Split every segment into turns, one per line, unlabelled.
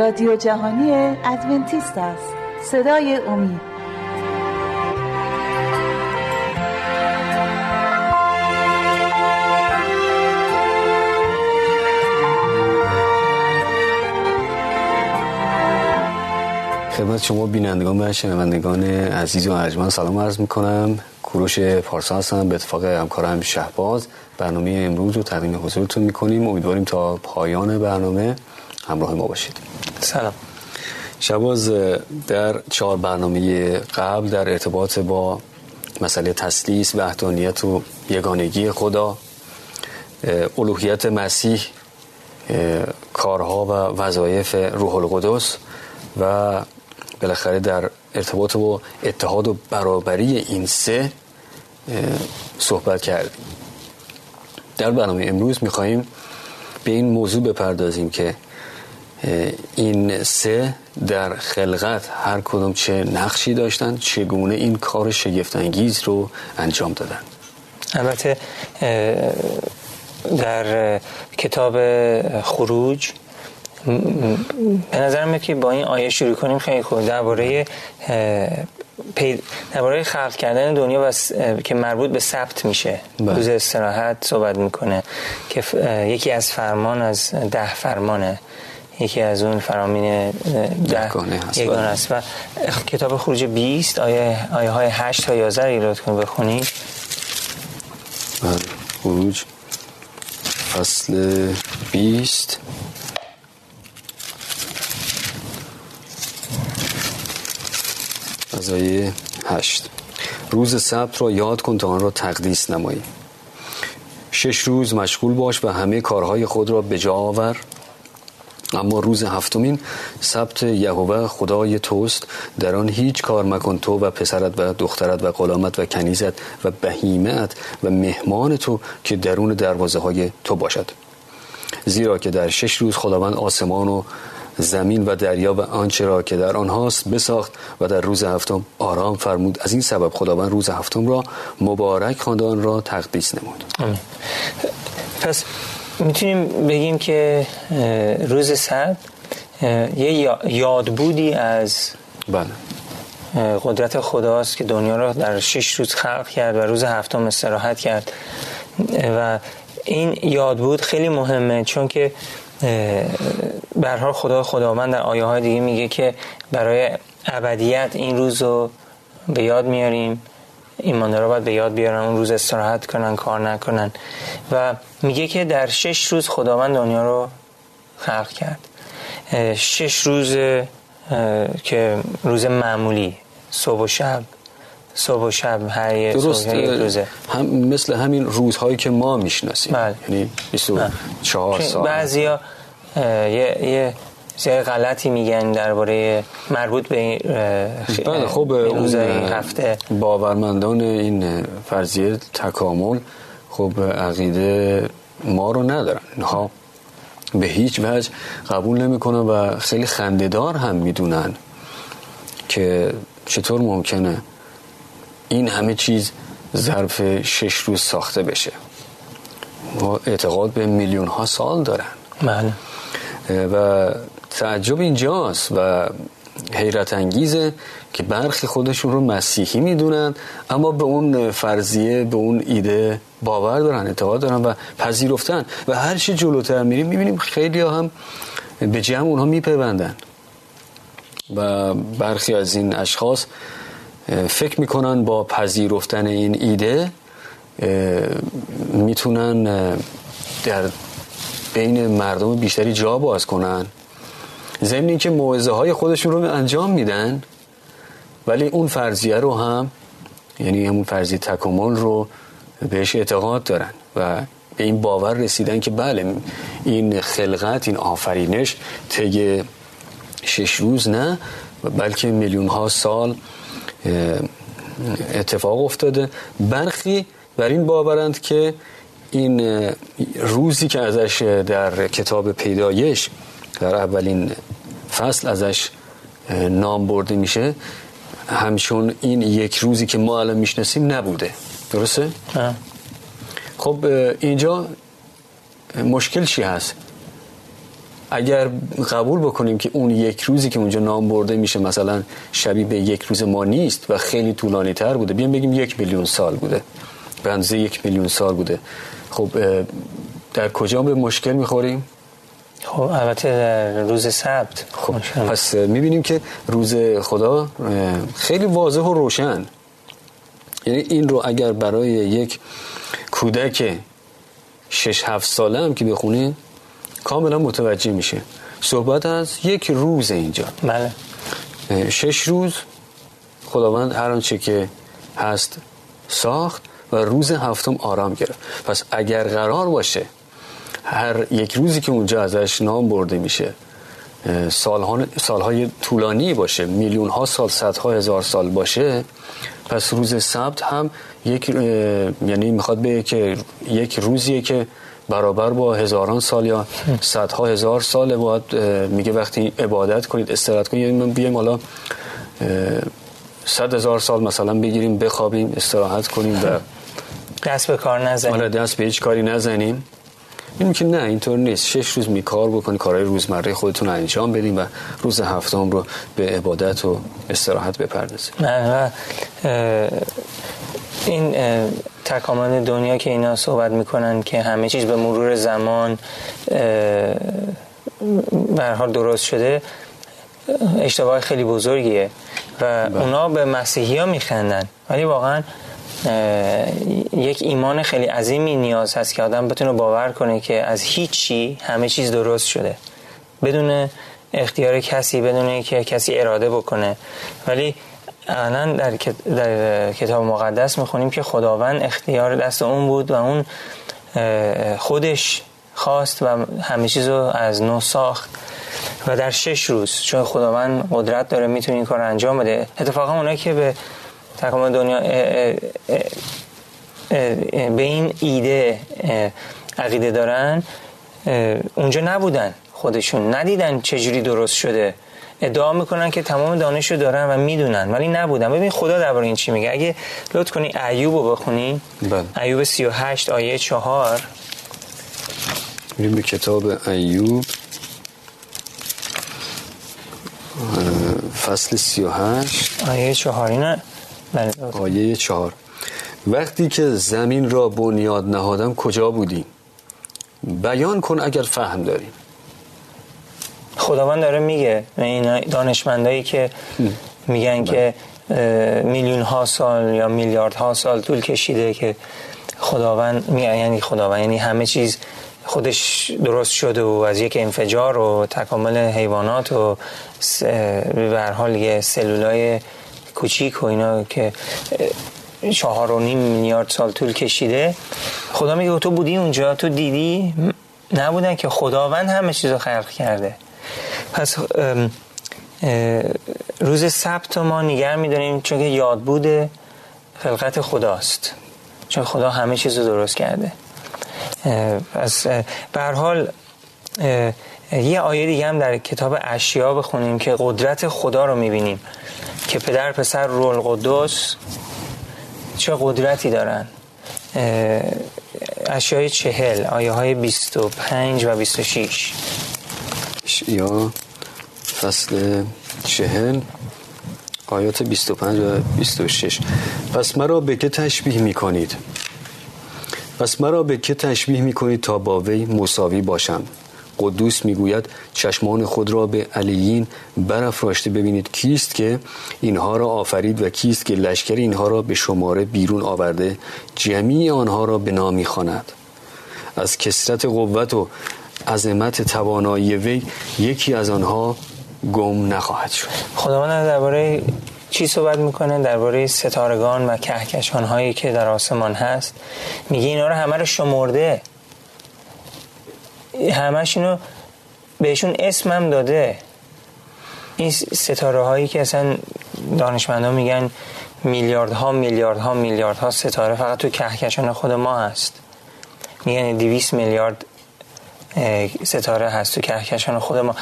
رادیو جهانی ادونتیست است. صدای امید.
خدمت شما بینندگان و شنوندگان عزیز و ارجمند سلام عرض می‌کنم. کوروش پارسا هستم. به اتفاق همکارم شهباز برنامه امروز رو تقدیم حضورتون می‌کنیم. امیدواریم تا پایان برنامه همراه ما باشید.
سلام.
شباز در چهار برنامه قبل در ارتباط با مسئله تسلیس وحدانیت و یگانگی خدا الوهیت مسیح کارها و وظایف روح القدس و بالاخره در ارتباط با اتحاد و برابری این سه صحبت کردیم. در برنامه امروز میخواییم به این موضوع بپردازیم که این سه در خلقت هر کدوم چه نقشی داشتن چگونه این کار شگفتانگیز رو انجام دادن.
البته در کتاب خروج به نظر میاد که با این آیه شروع کنیم خیلی خوب. درباره درباره خلق کردن دنیا و که مربوط به ثبت میشه. بله. روز استراحت صحبت می‌کنه که یکی از فرمان از ده فرمانه. یکی از اون فرامین یگانه است. و کتاب خروج 20 آیه, آیه های 8 تا 11 ایراد کن بخونید.
بله. خروج. فصل 20 غذای هشت. روز سبت را یاد کن تا آن را تقدیس نمایی. شش روز مشغول باش و همه کارهای خود را به جا آور. اما روز هفتمین سبت یهوه خدای توست. در آن هیچ کار مکن تو و پسرت و دخترت و غلامت و کنیزت و بهیمت و مهمان تو که درون دروازه های تو باشد. زیرا که در شش روز خداوند آسمان و زمین و دریا و آنچه را که در آنهاست بساخت و در روز هفتم آرام فرمود. از این سبب خداوند روز هفتم را مبارک خواندان را تقدیس نمود.
پس می‌تونیم بگیم که روز سبت یه یادبودی از
بله.
قدرت خداست که دنیا را در شش روز خلق کرد و روز هفتم استراحت کرد. و این یادبود خیلی مهمه چون که برها خدا خداوند در آیه های دیگه میگه که برای ابدیت این روز رو به یاد میاریم. ایماندارا باید به یاد بیارن اون روز استراحت کنن کار نکنن. و میگه که در شش روز خداوند دنیا رو خلق کرد. شش روز که روز معمولی صبح و شب. صبح و شب هر یه
درست. روزه هم مثل همین روزهایی که ما می‌شناسیم.
بله.
یعنی 24 ساعت.
بعضیا یه یه چیز غلطی میگن درباره مربوط به
بله خب
این هفته؟
باورمندان این فرضیه تکامل خب عقیده ما رو ندارن. اینها به هیچ وجه قبول نمی‌کنن و خیلی خندهدار هم می‌دونن که چطور ممکنه این همه چیز ظرف شش روز ساخته بشه. ما اعتقاد به میلیون ها سال دارن.
بله.
و تعجب اینجاست و حیرت انگیزه که برخی خودشون رو مسیحی می‌دونن اما به اون فرضیه به اون ایده باور دارن اعتقاد دارن و پذیرفتن. و هر چی جلوتر میریم می‌بینیم خیلی هم به جمع اونها میپیوندن. و برخی از این اشخاص فکر می‌کنن با پذیرفتن این ایده می‌تونن در بین مردم بیشتری جا باز کنن. ضمن اینکه موعظه های خودشون رو انجام میدن ولی اون فرضیه رو هم یعنی همون فرضیه تکامل رو بهش اعتقاد دارن و به این باور رسیدن که بله این خلقت این آفرینش طی شش روز نه بلکه میلیون ها سال اتفاق افتاده. برخی بر این باورند که این روزی که ازش در کتاب پیدایش در اولین فصل ازش نام برده میشه. همچون این یک روزی که ما الان می‌شناسیم نبوده. درسته؟ خب اینجا مشکل چی هست؟ اگر قبول بکنیم که اون یک روزی که اونجا نام برده میشه مثلا شبیه به یک روز ما نیست و خیلی طولانی تر بوده. بیام بگیم یک میلیون سال بوده. به یک میلیون سال بوده. خب در کجا به مشکل می‌خوریم؟
خب البته روز سبت.
خب پس می‌بینیم که روز خدا خیلی واضح و روشن. یعنی این رو اگر برای یک کودک شش هفت ساله هم که بخونین کاملا متوجه میشه. صحبت از یک روز اینجا.
بله.
شش روز خداوند هر آنچه که هست ساخت و روز هفتم آرام گرفت. پس اگر قرار باشه هر یک روزی که اونجا ازش نام برده میشه سالها سالهای طولانی باشه میلیون ها سال صدها هزار سال باشه پس روز سبت هم یک یعنی می‌خواد به که یک روزیه که برابر با هزاران سال یا صدها هزار سال باید میگه وقتی عبادت کنید استراحت کنید یعنی بیایم حالا صد هزار سال مثلا بگیریم بخوابیم استراحت کنیم و
دست به کار نزنیم.
آره دست به هیچ کاری نزنیم. این که نه اینطور نیست. شش روز می کار بکنی کارهای روزمره خودتون انجام بدیم و روز هفتم رو به عبادت و استراحت بپردازیم
نه این تکامل دنیا که اینا صحبت می‌کنن که همه چیز به مرور زمان حال درست شده اشتباه خیلی بزرگیه. و بله. اونا به مسیحی ها میخندن. ولی واقعا یک ایمان خیلی عظیمی نیاز هست که آدم بتونه باور کنه که از هیچی همه چیز درست شده. بدون اختیار کسی بدون که کسی اراده بکنه. ولی الان در, در کتاب مقدس می‌خونیم که خداوند اختیار دست اون بود و اون خودش خواست و همه چیز رو از نو ساخت. و در شش روز چون خداوند قدرت داره می‌تونه این کار انجام بده. اتفاقا اونایی که به تکامل دنیا به این ایده عقیده دارن. اونجا نبودن خودشون. ندیدن چجوری درست شده. ادعا می‌کنن که تمام دانش رو دارن و می‌دونن ولی نبودن. ببین خدا درباره این چی میگه. اگه لطف کنی ایوب رو بخونی.
بله.
ایوب 38 آیه 4
میریم به کتاب ایوب. فصل 38
آیه 4 اینه
بله آیه 4 وقتی که زمین را بنیاد نهادم کجا بودیم بیان کن اگر فهم داریم
خداوند داره میگه این دانشمندایی که میگن که میلیون ها سال یا میلیارد ها سال طول کشیده که خداوند یعنی خداوند یعنی همه چیز خودش درست شده و از یک انفجار و تکامل حیوانات و به حال یه سلولای کوچیک و اینا که چهار و نیم میلیارد سال طول کشیده. خدا میگه تو بودی اونجا؟ تو دیدی؟ نبودن که. خداوند همه چیز رو خلق کرده. پس روز سبت ما نگر میداریم چون که یاد بوده خلقت خداست. چون خدا همه چیز رو درست کرده. پس به حال یه آیه دیگه هم در کتاب اشیا بخونیم که قدرت خدا رو می‌بینیم. که پدر پسر رول قدس چه قدرتی دارن؟ اشیای چهل آیه های 25 و 26
یا فصل چهل آیات 25 و 26 پس مرا به که تشبیه می کنید پس مرا به که تشبیه می کنید تا با وی مساوی باشم؟ قدوس می‌گوید چشمان خود را به علیین برافراشته ببینید. کیست که اینها را آفرید و کیست که لشکر اینها را به شماره بیرون آورده جمعی آنها را به نام می‌خواند. از کسرت قوت و عظمت توانایی وی یکی از آنها گم نخواهد شد.
خداوند درباره چی صحبت می‌کنه؟ درباره ستارگان و کهکشان هایی که در آسمان هست. میگه اینا رو همه رو شمرده. همش اینو بهشون اسمم داده. این ستاره هایی که اصلا دانشمندا میگن میلیاردها میلیاردها میلیاردها ستاره فقط تو کهکشان خود ما هست. میگن 200 میلیارد ستاره هست تو کهکشان خود ما.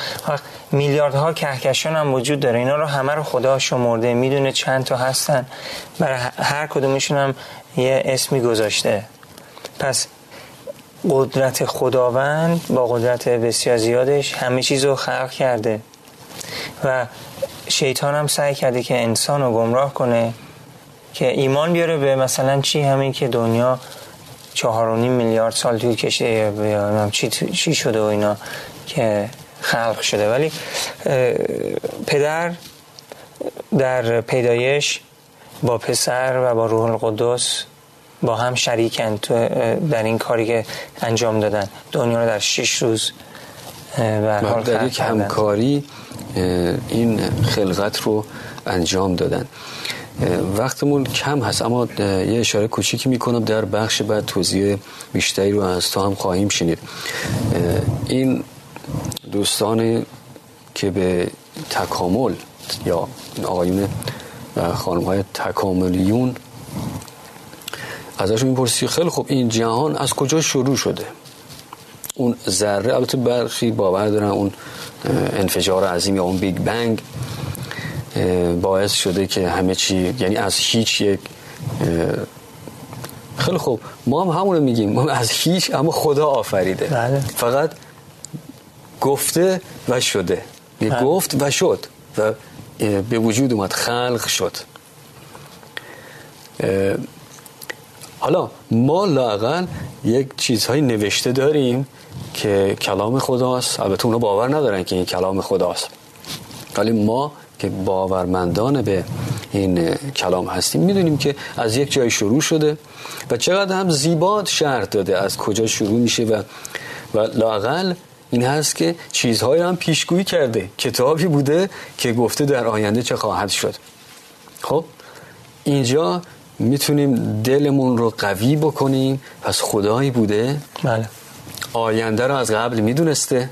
میلیاردها کهکشان هم وجود داره. اینا رو همه رو خدا شمرده می‌دونه چند تا هستن. برای هر کدومشون هم یه اسمی گذاشته. پس قدرت خداوند با قدرت بسیار زیادش همه چیز رو خلق کرده. و شیطان هم سعی کرده که انسان رو گمراه کنه که ایمان بیاره به مثلا چی همین که دنیا چهار میلیارد سال طول کشیده چی, چی شده و اینا که خلق شده. ولی پدر در پیدایش با پسر و با روح القدس با هم شریکن در این کاری که انجام دادن. دنیا رو در شش روز
در یک همکاری این خلقت رو انجام دادن. وقتمون کم هست اما یه اشاره کوچیکی می‌کنم در بخش بعد توضیح بیشتری رو از تو هم خواهیم شنید. این دوستان که به تکامل یا آقایون و خانم های تکاملیون ازشون می‌پرسی خیلی خوب این جهان از کجا شروع شده اون ذره البته برخی باور دارن اون انفجار عظیم یا اون بیگ بنگ باعث شده که همه چی یعنی از هیچ یک خیلی خوب ما هم همون میگیم ما از هیچ اما خدا آفریده
بله.
فقط گفته و شده بله. گفت و شد و به وجود اومد خلق شد حالا ما لاقل یک چیزهای نوشته داریم که کلام خداست. البته اونا باور ندارن که این کلام خداست. ولی ما که باورمندان به این کلام هستیم می‌دونیم که از یک جای شروع شده و چقدر هم زیباد شرح داده از کجا شروع میشه و و لاقل این هست که چیزهایی هم پیشگویی کرده کتابی بوده که گفته در آینده چه خواهد شد. خب اینجا می‌تونیم دلمون رو قوی بکنیم. پس خدایی بوده.
بله.
آینده رو از قبل می‌دونسته.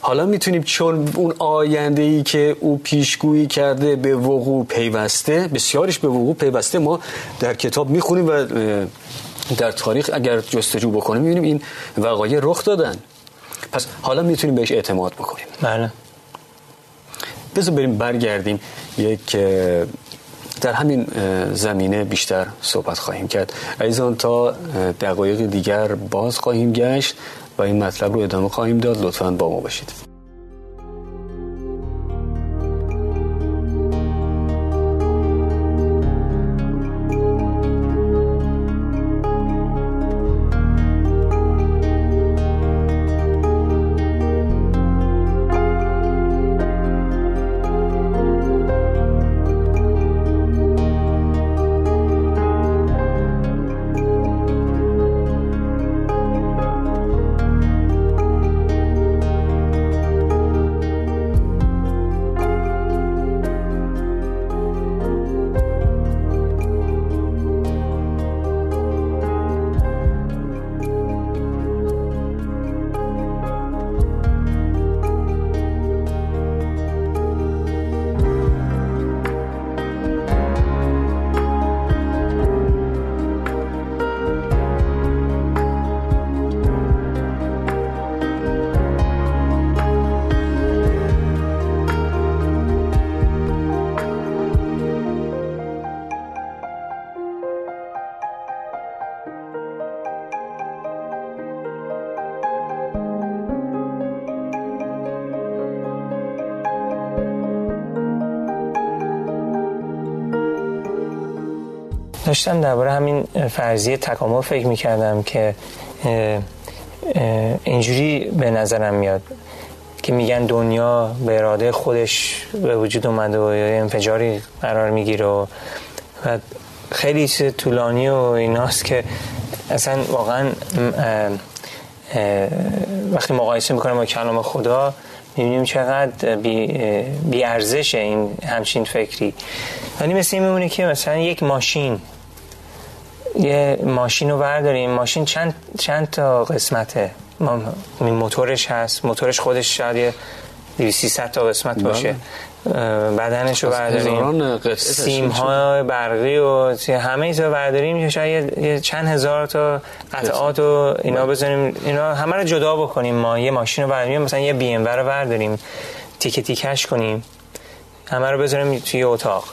حالا می‌تونیم چون اون آینده ای که او پیشگویی کرده به وقوع پیوسته بسیارش به وقوع پیوسته ما در کتاب می‌خونیم و در تاریخ اگر جستجو بکنیم می‌بینیم این وقایع رخ دادن. پس حالا می‌تونیم بهش اعتماد بکنیم.
بله.
بذار بریم برگردیم. یک در همین زمینه بیشتر صحبت خواهیم کرد. ایزان تا دقایق دیگر باز خواهیم گشت و این مطلب رو ادامه خواهیم داد. لطفا با ما باشید.
داشتم درباره همین فرضیه تکامل فکر می‌کردم که اینجوری به نظرم میاد که میگن دنیا به اراده خودش به وجود اومده و انفجاری قرار می‌گیره و خیلی طولانی و ایناست که اصلا واقعا وقتی مقایسه می‌کنم با کلام خدا می‌بینیم چقدر بی, بی این همچین فکری. ولی مثل این میمونه که مثلا یک ماشین یه ماشین رو برداریم. ماشین چند, چند تا قسمته؟ موتورش هست. موتورش خودش شاید یه 300 تا قسمت باشه. بله. بدنش رو برداریم. سیم های برقی و همه ایزا برداریم. شاید یه چند هزار تا قطعات و اینا بله. بزنیم. اینا همه رو جدا بکنیم. ما یه ماشین رو برداریم. مثلا یه بی ام رو برداریم. تیکه تیکش کنیم. همه رو بذاریم توی اتاق.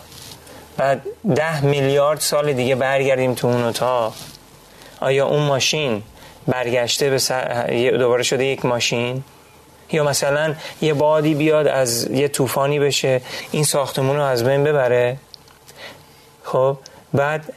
بعد ده میلیارد سال دیگه برگردیم تو اون اتاق. آیا اون ماشین برگشته به سر... دوباره شده یک ماشین؟ یا مثلا یه بادی بیاد از یه طوفانی بشه این ساختمون رو از بین ببره؟ خب بعد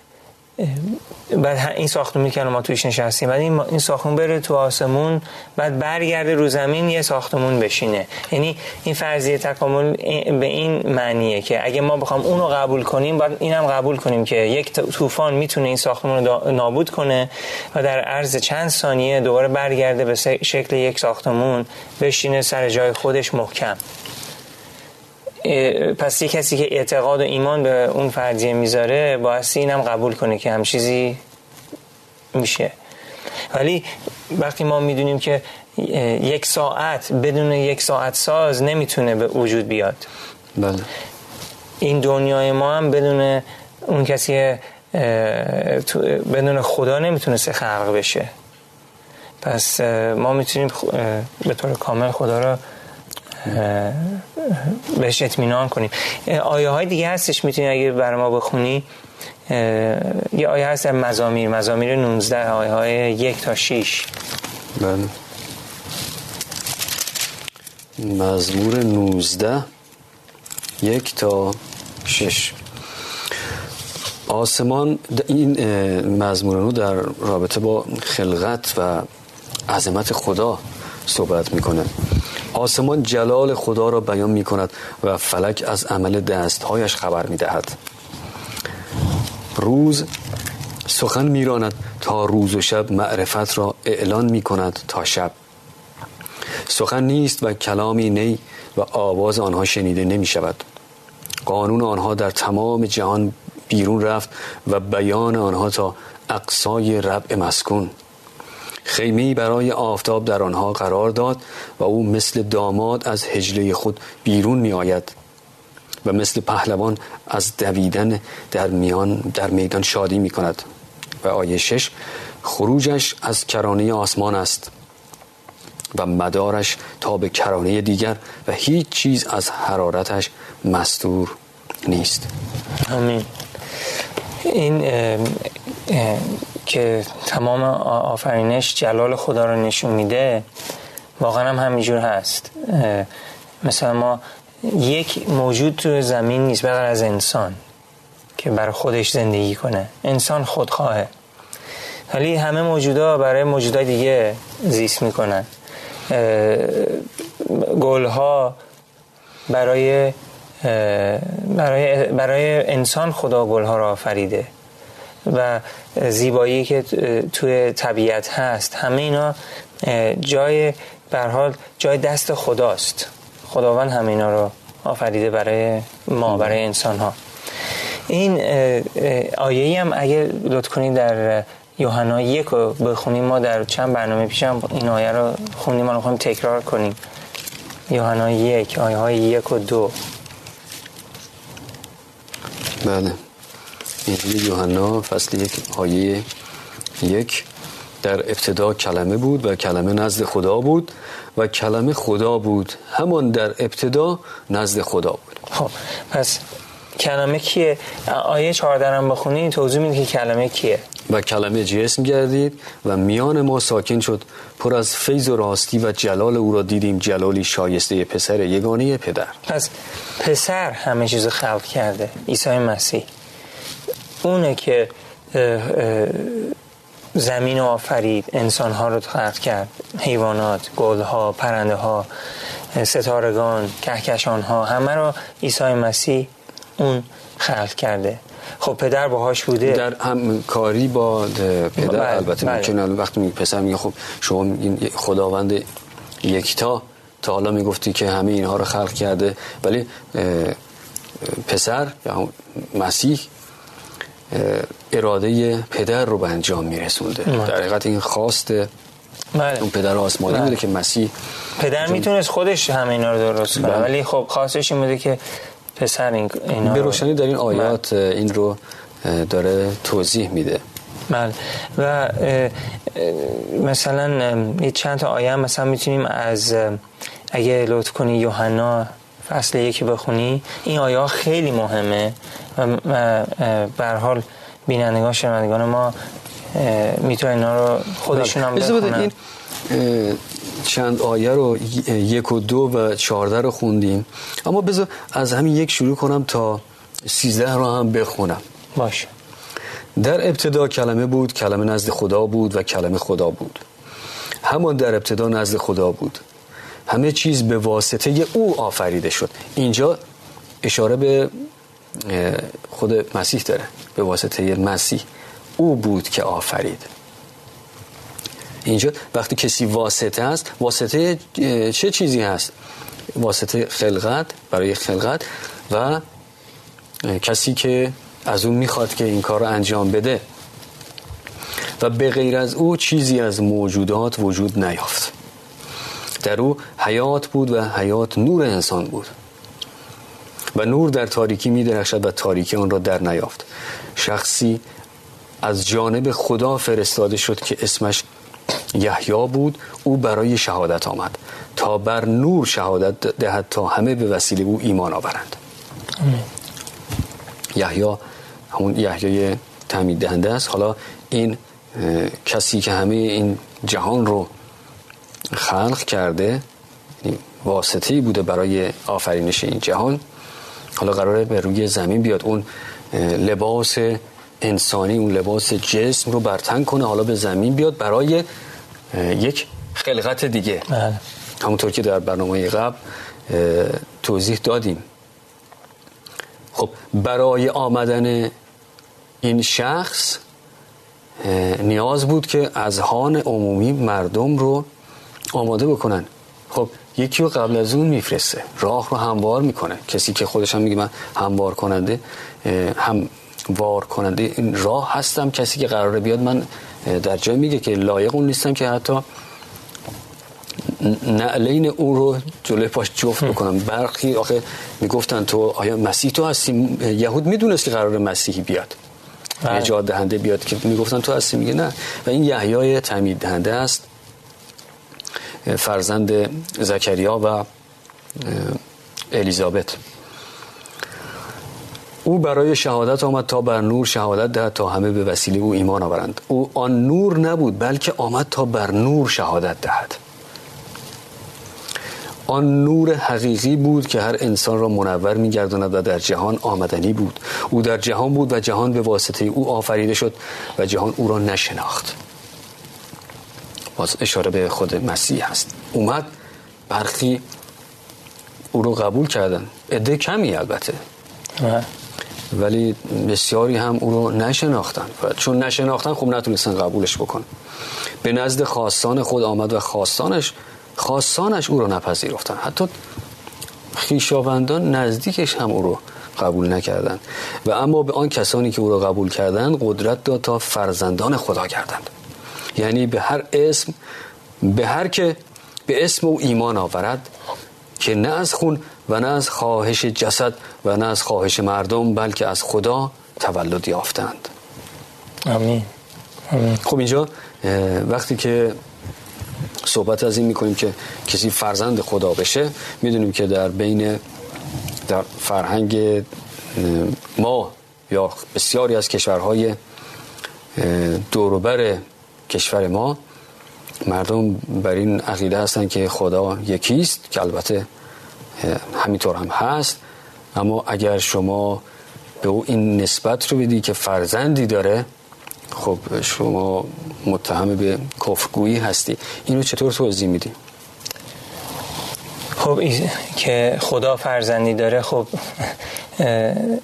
بعد این ساختمونی که ما توش نشستیم بعد این, ساختمون بره تو آسمون بعد برگرده رو زمین یه ساختمون بشینه. یعنی این فرضیه تکامل به این معنیه که اگه ما بخوام اون رو قبول کنیم باید این هم قبول کنیم که یک طوفان می‌تونه این ساختمون رو نابود کنه و در عرض چند ثانیه دوباره برگرده به شکل یک ساختمون بشینه سر جای خودش محکم. پس یه کسی که اعتقاد و ایمان به اون فرضیه می‌ذاره باعث اینم قبول کنه که هم چیزی میشه. ولی وقتی ما می‌دونیم که یک ساعت بدون یک ساعت ساز نمی‌تونه به وجود بیاد.
بله.
این دنیای ما هم بدون اون کسی بدون خدا نمی‌تونسته خلق بشه. پس ما می‌تونیم به طور کامل خدا رو بهش اطمینان کنیم. آیه های دیگه هستش می‌تونی اگه برای ما بخونی یه آیه هست مزامیر. مزامیر 19 آیه های یک تا 6
بله. مزمور 19 یک تا 6 آسمان این مزمور در رابطه با خلقت و عظمت خدا صحبت می‌کنه. آسمان جلال خدا را بیان می کند و فلک از عمل دستهایش خبر می دهد روز سخن میراند تا روز و شب معرفت را اعلان می کند تا شب. سخن نیست و کلامی نی و آواز آنها شنیده نمی شود قانون آنها در تمام جهان بیرون رفت و بیان آنها تا اقصای ربع مسکون. خیمه برای آفتاب در آنها قرار داد و او مثل داماد از هجله خود بیرون می آید و مثل پهلوان از دویدن در میان در میدان شادی می کند و آیه شش خروجش از کرانه آسمان است و مدارش تا به کرانه دیگر و هیچ چیز از حرارتش مستور نیست.
آمین. این که تمام آفرینش جلال خدا رو نشون میده واقعا هم همینجور هست. مثلا ما یک موجود تو زمین نیست بغیر از انسان که برای خودش زندگی کنه. انسان خودخواهه. ولی همه موجودا برای موجودای دیگه زیست می‌کنن. گلها برای برای برای انسان خدا گلها را آفریده. و زیبایی که توی طبیعت هست. همه اینا جای حال جای دست خداست. خداوند همه اینا رو آفریده برای ما برای انسان ها این آیه هم اگه لطف کنید در یوحنا یک رو بخونیم ما در چند برنامه پیشم این آیه رو خونیم ما رو تکرار کنیم. یوحنا یک آیه های یک و دو.
بله. انجیل یوحنا فصل یک آیه یک در ابتدا کلمه بود و کلمه نزد خدا بود و کلمه خدا بود. همان در ابتدا نزد خدا بود.
خب پس کلمه کیه؟ آیه 14 هم بخونی توضیح میده که کلمه کیه؟
و کلمه جسم گردید و میان ما ساکن شد. پر از فیض و راستی و جلال او را دیدیم جلالی شایسته پسر یگانه پدر.
پس پسر همه چیز خلق کرده عیسی مسیح. اونه که زمین آفرید انسان ها رو خلق کرد حیوانات گل ها پرنده ها ستارگان کهکشان ها همه رو عیسی مسیح اون خلق کرده خب پدر باهاش بوده
در همکاری با پدر بله، البته بله. ممکنه وقتی می پسر میگه خب شما میگین خداوند یکتا تا حالا می‌گفتی که همه اینها رو خلق کرده ولی پسر یا مسیح اراده پدر رو به انجام میرسونده بله. در حقیقت این خواست بله. اون پدر آسمانی بله. بوده که مسیح
پدر می‌تونست خودش همه اینا رو درست کنه بله. ولی خب خواستش این بوده که پسر این اینا
به روشنی در این آیات بله. این رو داره توضیح میده
بله و مثلا یه چند تا آیه مثلا می‌تونیم از اگه لطف کنی یوحنا فصل یکی بخونی این آیه خیلی مهمه و به حال بینندگان شنوندگان ما می‌تونه اینا رو خودشون هم بخونن.
این چند آیه رو یک و دو و چهارده رو خوندیم. اما بذار از همین یک شروع کنم تا سیزده رو هم بخونم.
باشه
در ابتدا کلمه بود کلمه نزد خدا بود و کلمه خدا بود. همان در ابتدا نزد خدا بود. همه چیز به واسطه او آفریده شد. اینجا اشاره به خود مسیح داره. به واسطه مسیح او بود که آفرید. اینجا وقتی کسی واسطه است واسطه چه چیزی هست؟ واسطه خلقت برای خلقت و کسی که از اون می‌خواد که این کار رو انجام بده. و به غیر از او چیزی از موجودات وجود نیافت. در او حیات بود و حیات نور انسان بود. و نور در تاریکی می درخشد و تاریکی آن را در نیافت. شخصی از جانب خدا فرستاده شد که اسمش یحیی بود. او برای شهادت آمد. تا بر نور شهادت دهد تا همه به وسیله او ایمان آورند. یحیی همون یحیی تعمید دهنده است. حالا این کسی که همه این جهان رو خلق کرده یعنی واسطه بوده برای آفرینش این جهان. حالا قراره به روی زمین بیاد اون لباس انسانی اون لباس جسم رو برتن کنه حالا به زمین بیاد برای یک خلقت دیگه. بله. همونطور که در برنامه قبل توضیح دادیم. خب برای آمدن این شخص نیاز بود که از هان عمومی مردم رو آماده بکنن. خب یکی رو قبل از اون میفرسته. راه رو هموار می‌کنه. کسی که خودش هم میگه من هموار کننده هم وار کننده این راه هستم. کسی که قراره بیاد من در جای میگه که لایق اون نیستم که حتی نعلین او رو جلوی پاش جفت بکنم. برخی آخه می‌گفتن تو آیا مسیح تو هستی؟ یهود می‌دونست که قرار مسیحی بیاد. بله. نجات دهنده بیاد که می‌گفتن تو هستی؟ میگه نه. و این یحیای تعمید دهنده است. فرزند زکریا و الیزابت. او برای شهادت آمد تا بر نور شهادت دهد تا همه به وسیله او ایمان آورند. او آن نور نبود بلکه آمد تا بر نور شهادت دهد. آن نور حقیقی بود که هر انسان را منور میگرداند و در جهان آمدنی بود. او در جهان بود و جهان به واسطه او آفریده شد و جهان او را نشناخت. باز اشاره به خود مسیح هست. اومد برخی او رو قبول کردن. عده کمی البته. ولی بسیاری هم او رو نشناختن. چون نشناختن خب نتونستن قبولش بکن. به نزد خواستان خود آمد و خواستانش خواستانش او رو نپذیرفتن. حتی خیشاوندان نزدیکش هم او رو قبول نکردند و اما به آن کسانی که او را قبول کردند قدرت داد تا فرزندان خدا کردند یعنی به هر اسم به هر که به اسم او ایمان آورد که نه از خون و نه از خواهش جسد و نه از خواهش مردم بلکه از خدا تولد یافتند.
آمین.
خب اینجا وقتی که صحبت از این می‌کنیم که کسی فرزند خدا بشه می‌دونیم که در بین در فرهنگ ما یا بسیاری از کشورهای دوروبر کشور ما مردم بر این عقیده هستن که خدا یکیست که البته همینطور هم هست اما اگر شما به او این نسبت رو بدی که فرزندی داره خب شما متهم به کفرگویی هستی اینو چطور توضیح میدی؟
خب که خدا فرزندی داره خب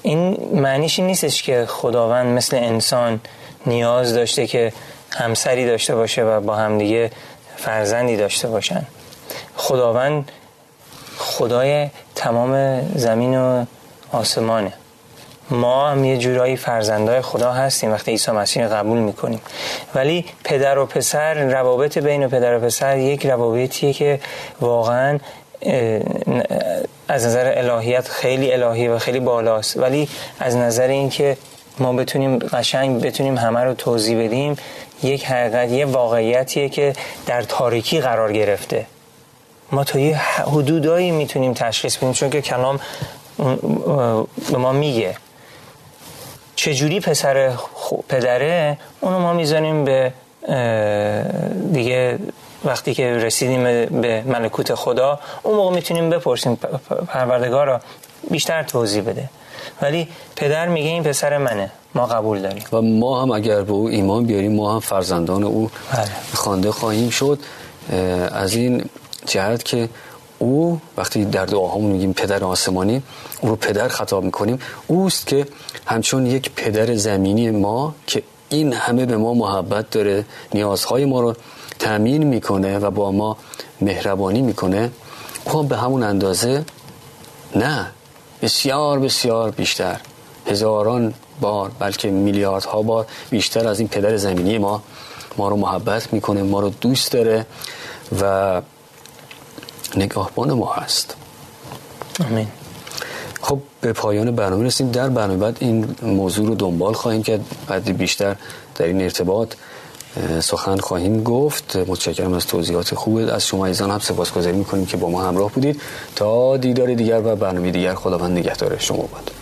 این معنیش نیستش که خداوند مثل انسان نیاز داشته که همسری داشته باشه و با همدیگه فرزندی داشته باشن. خداوند خدای تمام زمین و آسمانه. ما هم یه جورایی فرزندای خدا هستیم وقتی عیسی مسیح قبول می‌کنیم. ولی پدر و پسر روابط بین پدر و پسر یک روابطیه که واقعا از نظر الهیت خیلی الهی و خیلی بالاست. ولی از نظر اینکه ما بتونیم قشنگ بتونیم همه رو توضیح بدیم یک حقیقت یه واقعیتیه که در تاریکی قرار گرفته. ما تا یه حدودایی می‌تونیم تشخیص بدیم چون که کلام به ما میگه. چجوری پسر پدره؟ اونو ما می‌زنیم به دیگه وقتی که رسیدیم به ملکوت خدا اون موقع می‌تونیم بپرسیم پروردگار را بیشتر توضیح بده. ولی پدر میگه این پسر منه. ما قبول داریم.
و ما هم اگر به او ایمان بیاریم ما هم فرزندان او بله. خوانده خواهیم شد. از این جهت که او وقتی در دعاهامون میگیم پدر آسمانی او رو پدر خطاب می‌کنیم. اوست که همچون یک پدر زمینی ما که این همه به ما محبت داره نیازهای ما رو تأمین می‌کنه و با ما مهربانی می‌کنه او به همون اندازه نه. بسیار بسیار بیشتر. هزاران بار بلکه میلیاردها بار بیشتر از این پدر زمینی ما. ما رو محبت می‌کنه ما رو دوست داره و نگاهبان ما هست.
آمین.
خب به پایان برنامه رسیم. در برنامه بعد این موضوع رو دنبال خواهیم کرد. بعد بیشتر در این ارتباط سخن خواهیم گفت. متشکرم از توضیحات خوب از شما ایزان هم سپاسگزاری می‌کنیم که با ما همراه بودید. تا دیدار دیگر و برنامه دیگر خداوند نگهدار شما باد.